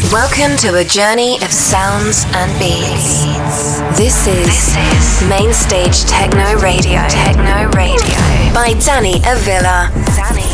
Welcome to a journey of sounds and beats. This is Mainstage Techno Radio. Techno Radio by Danny Avila. Danny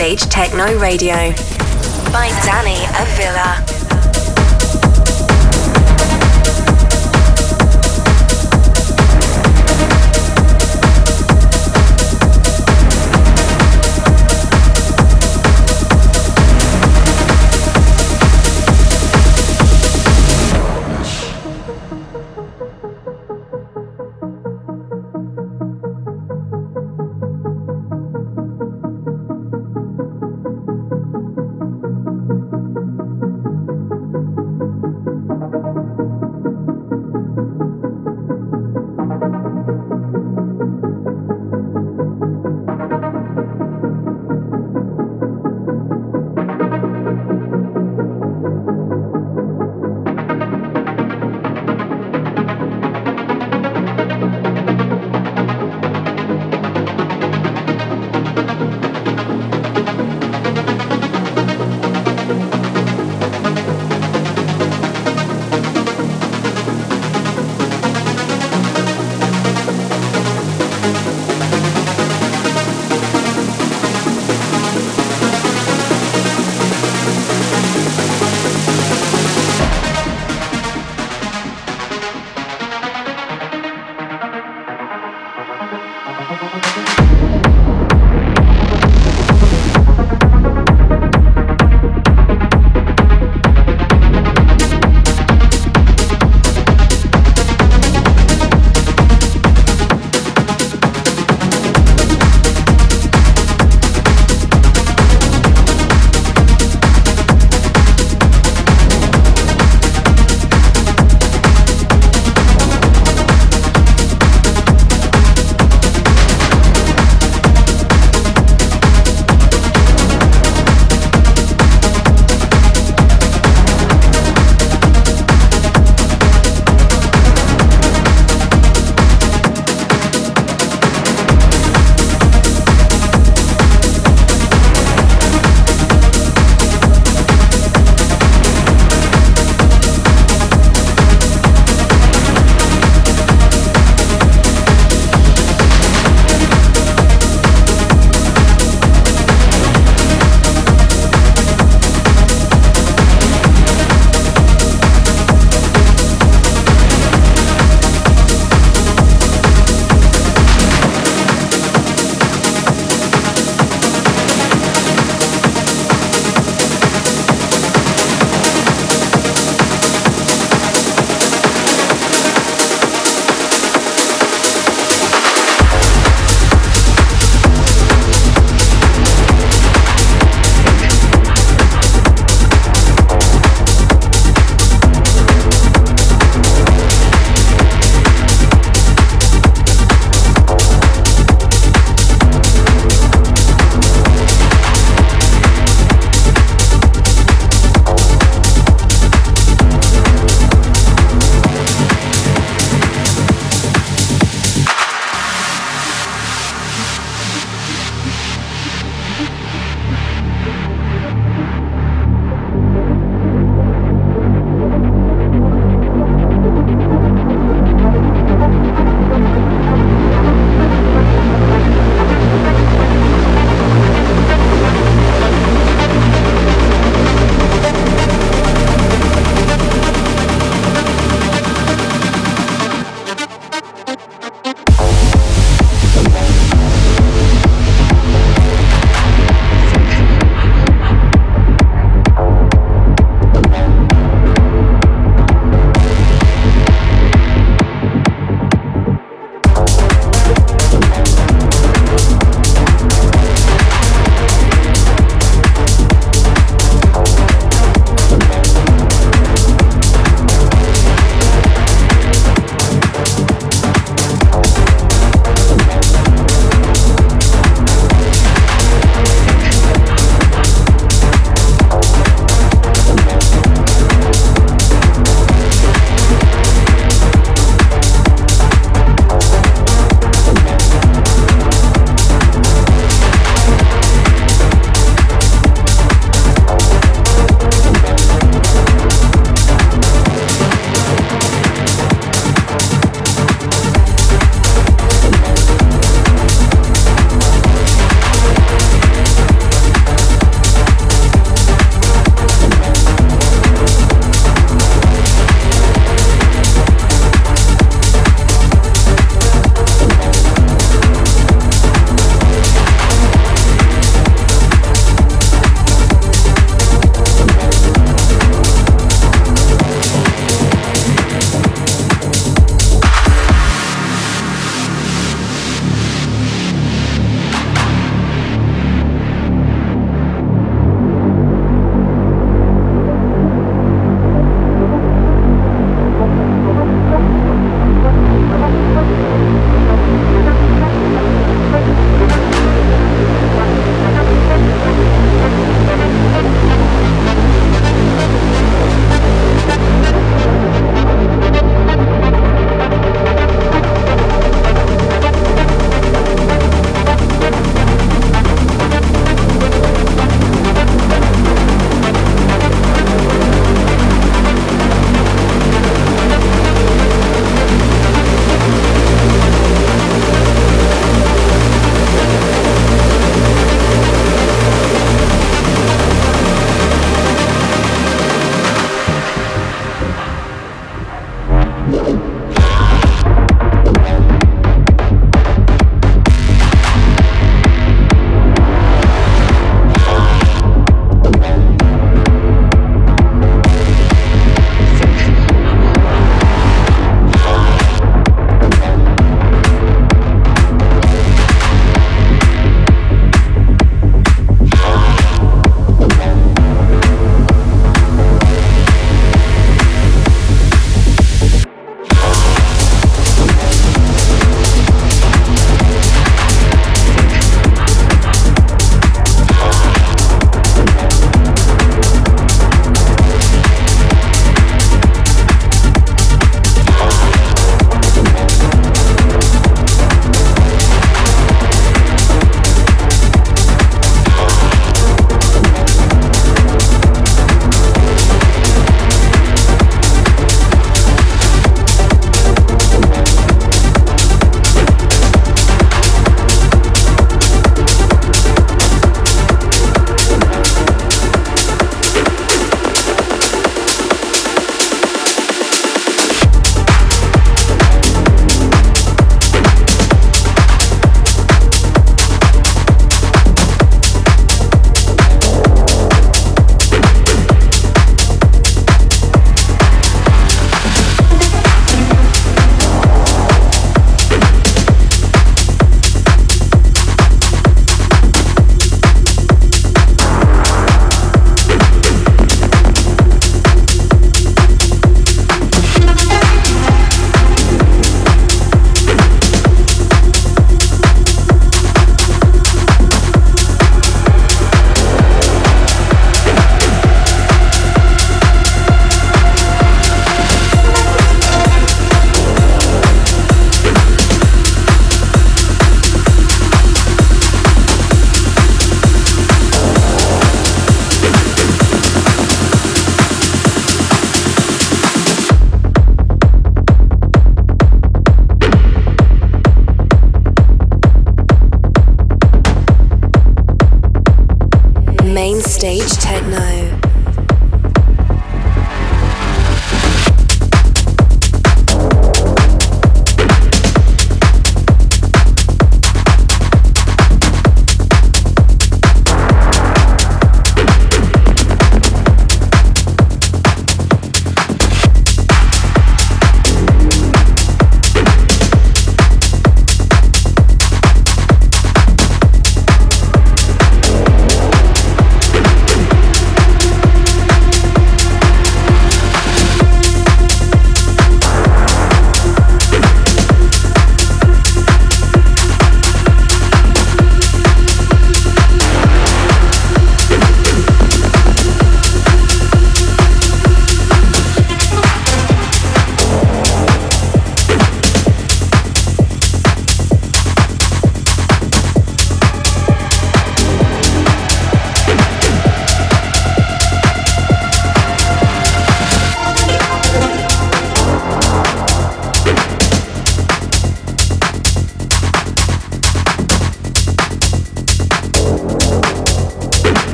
Mainstage Techno Radio by Danny Avila.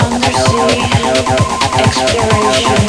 Undersea exploration.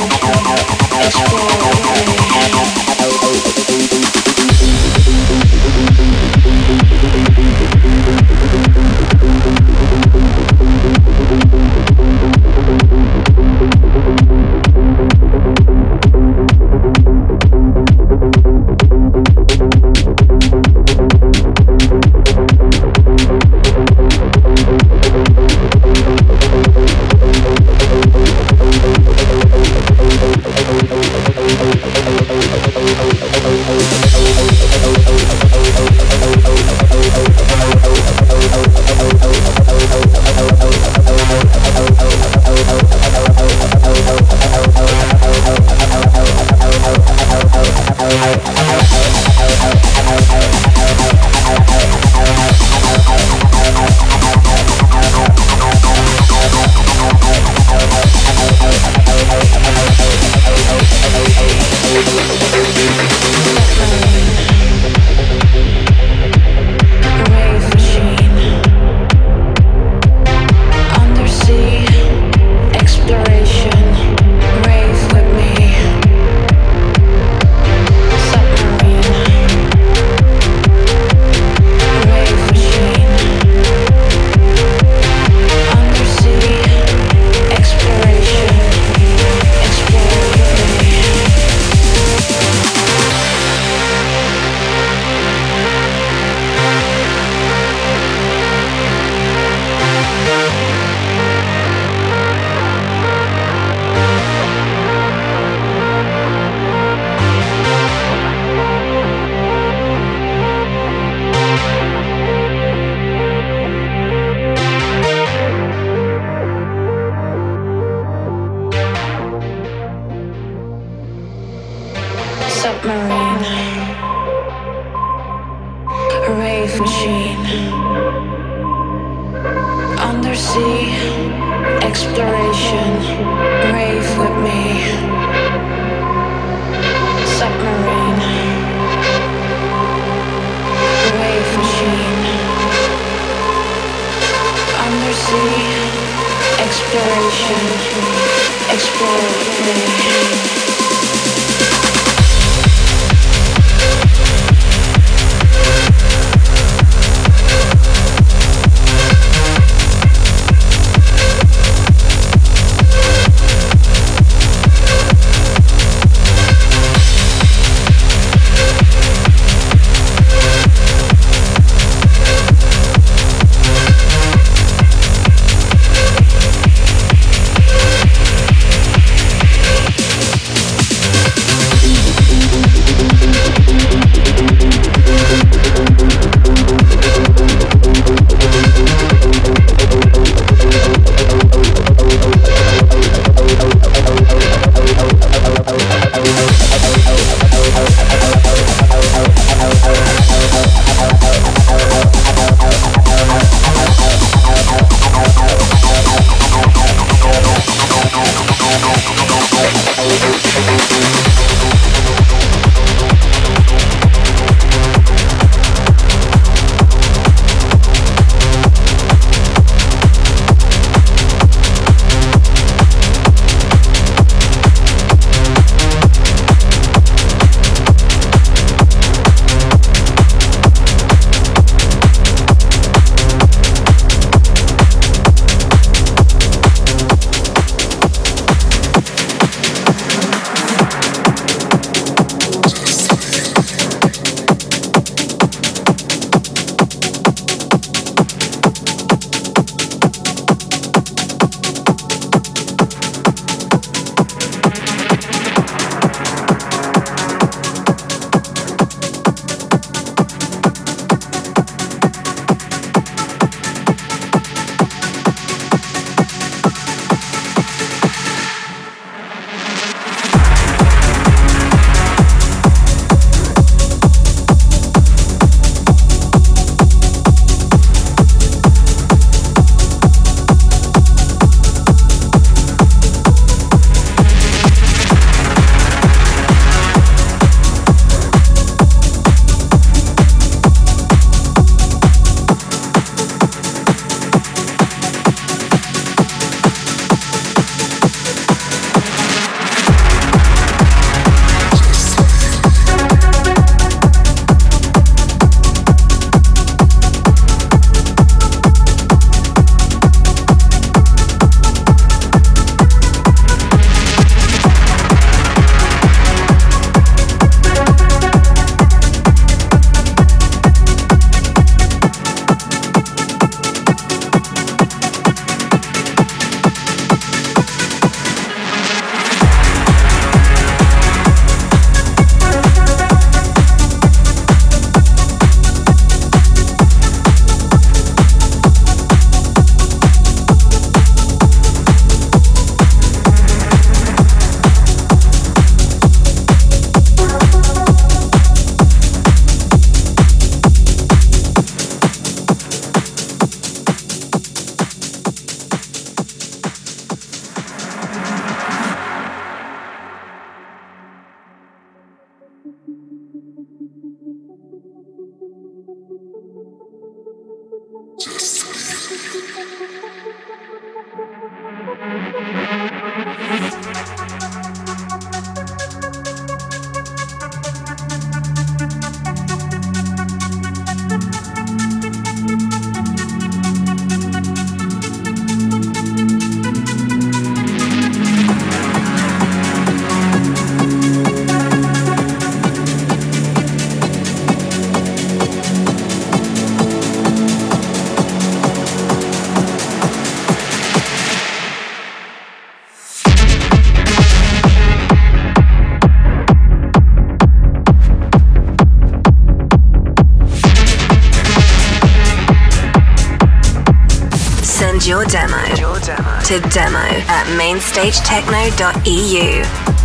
To demo at mainstagetechno.eu.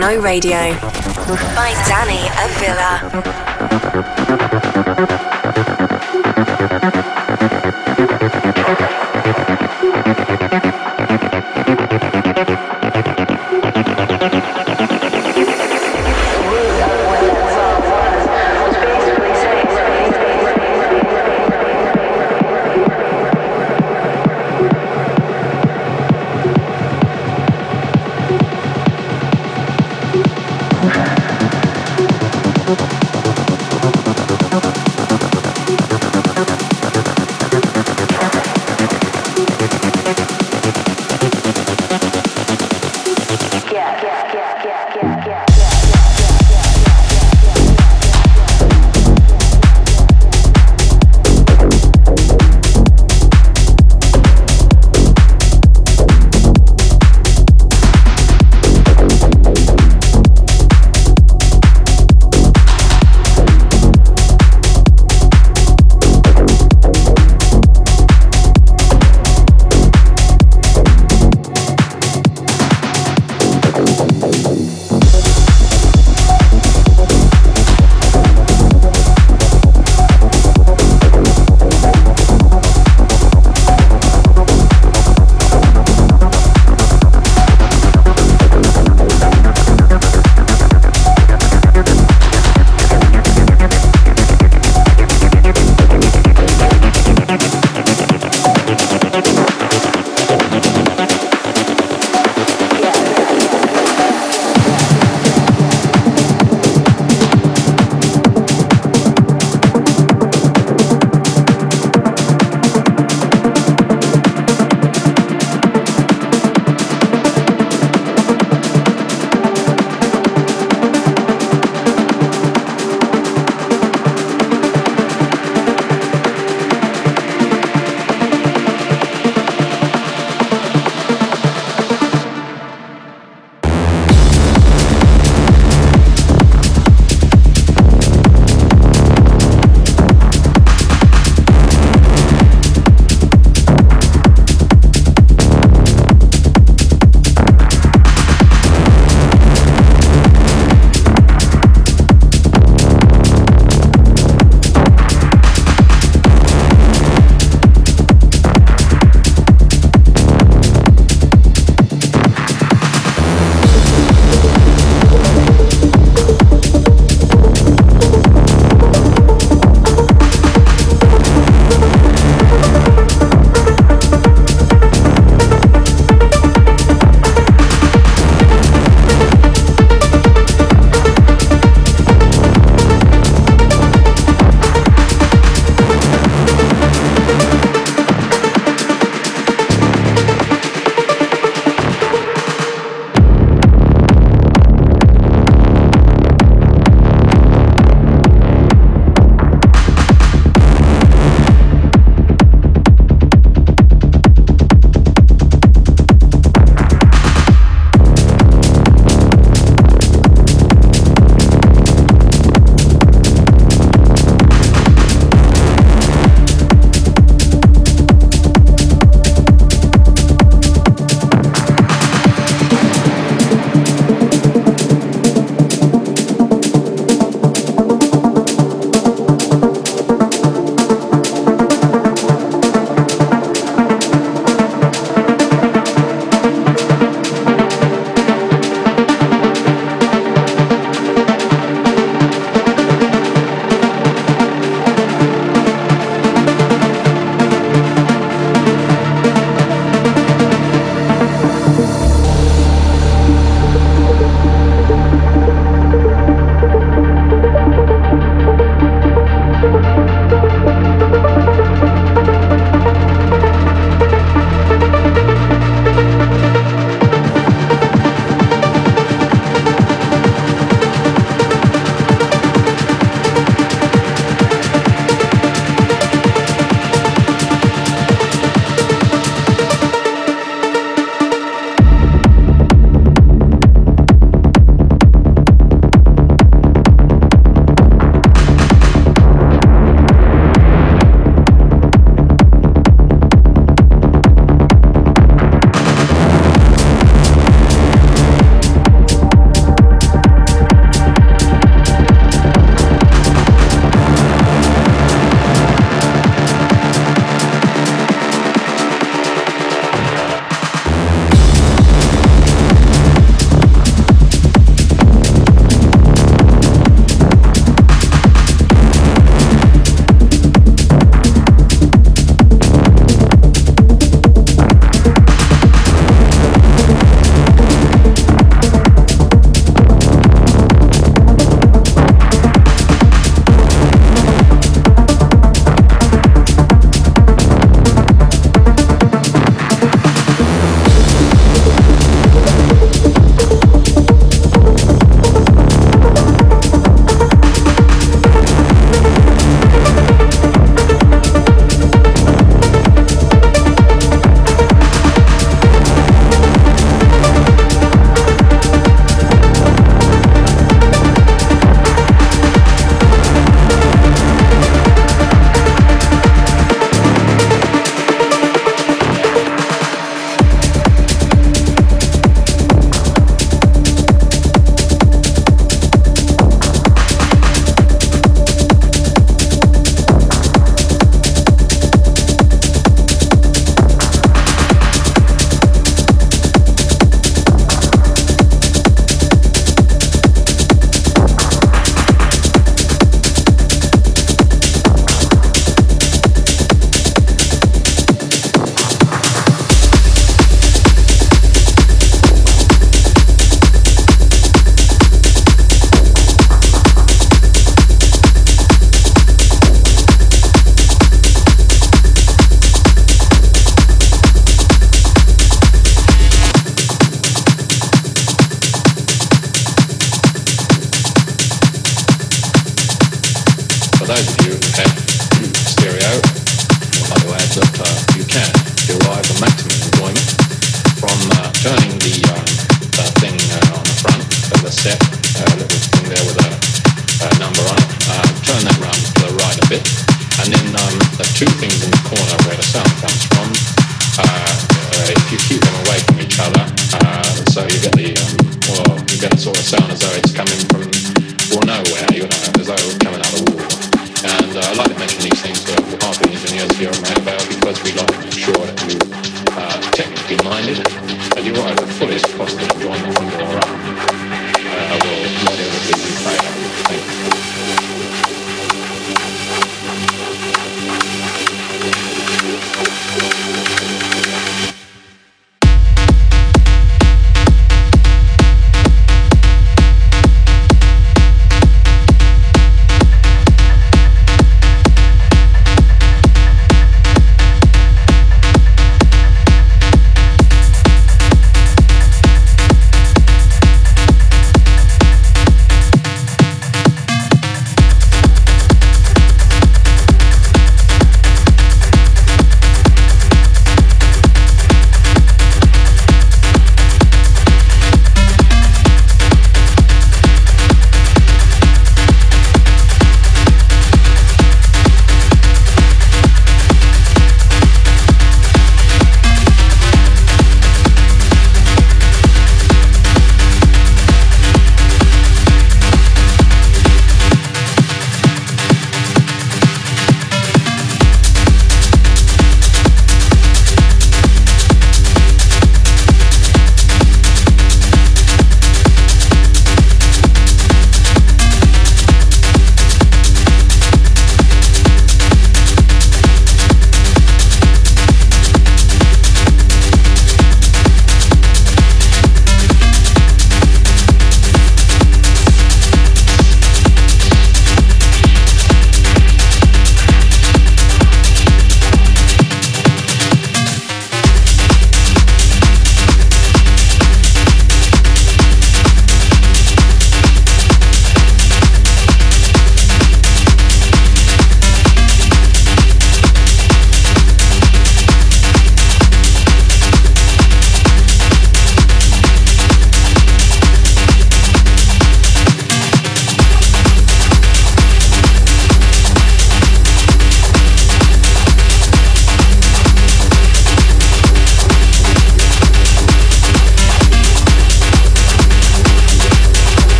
Techno Radio by Danny Avila.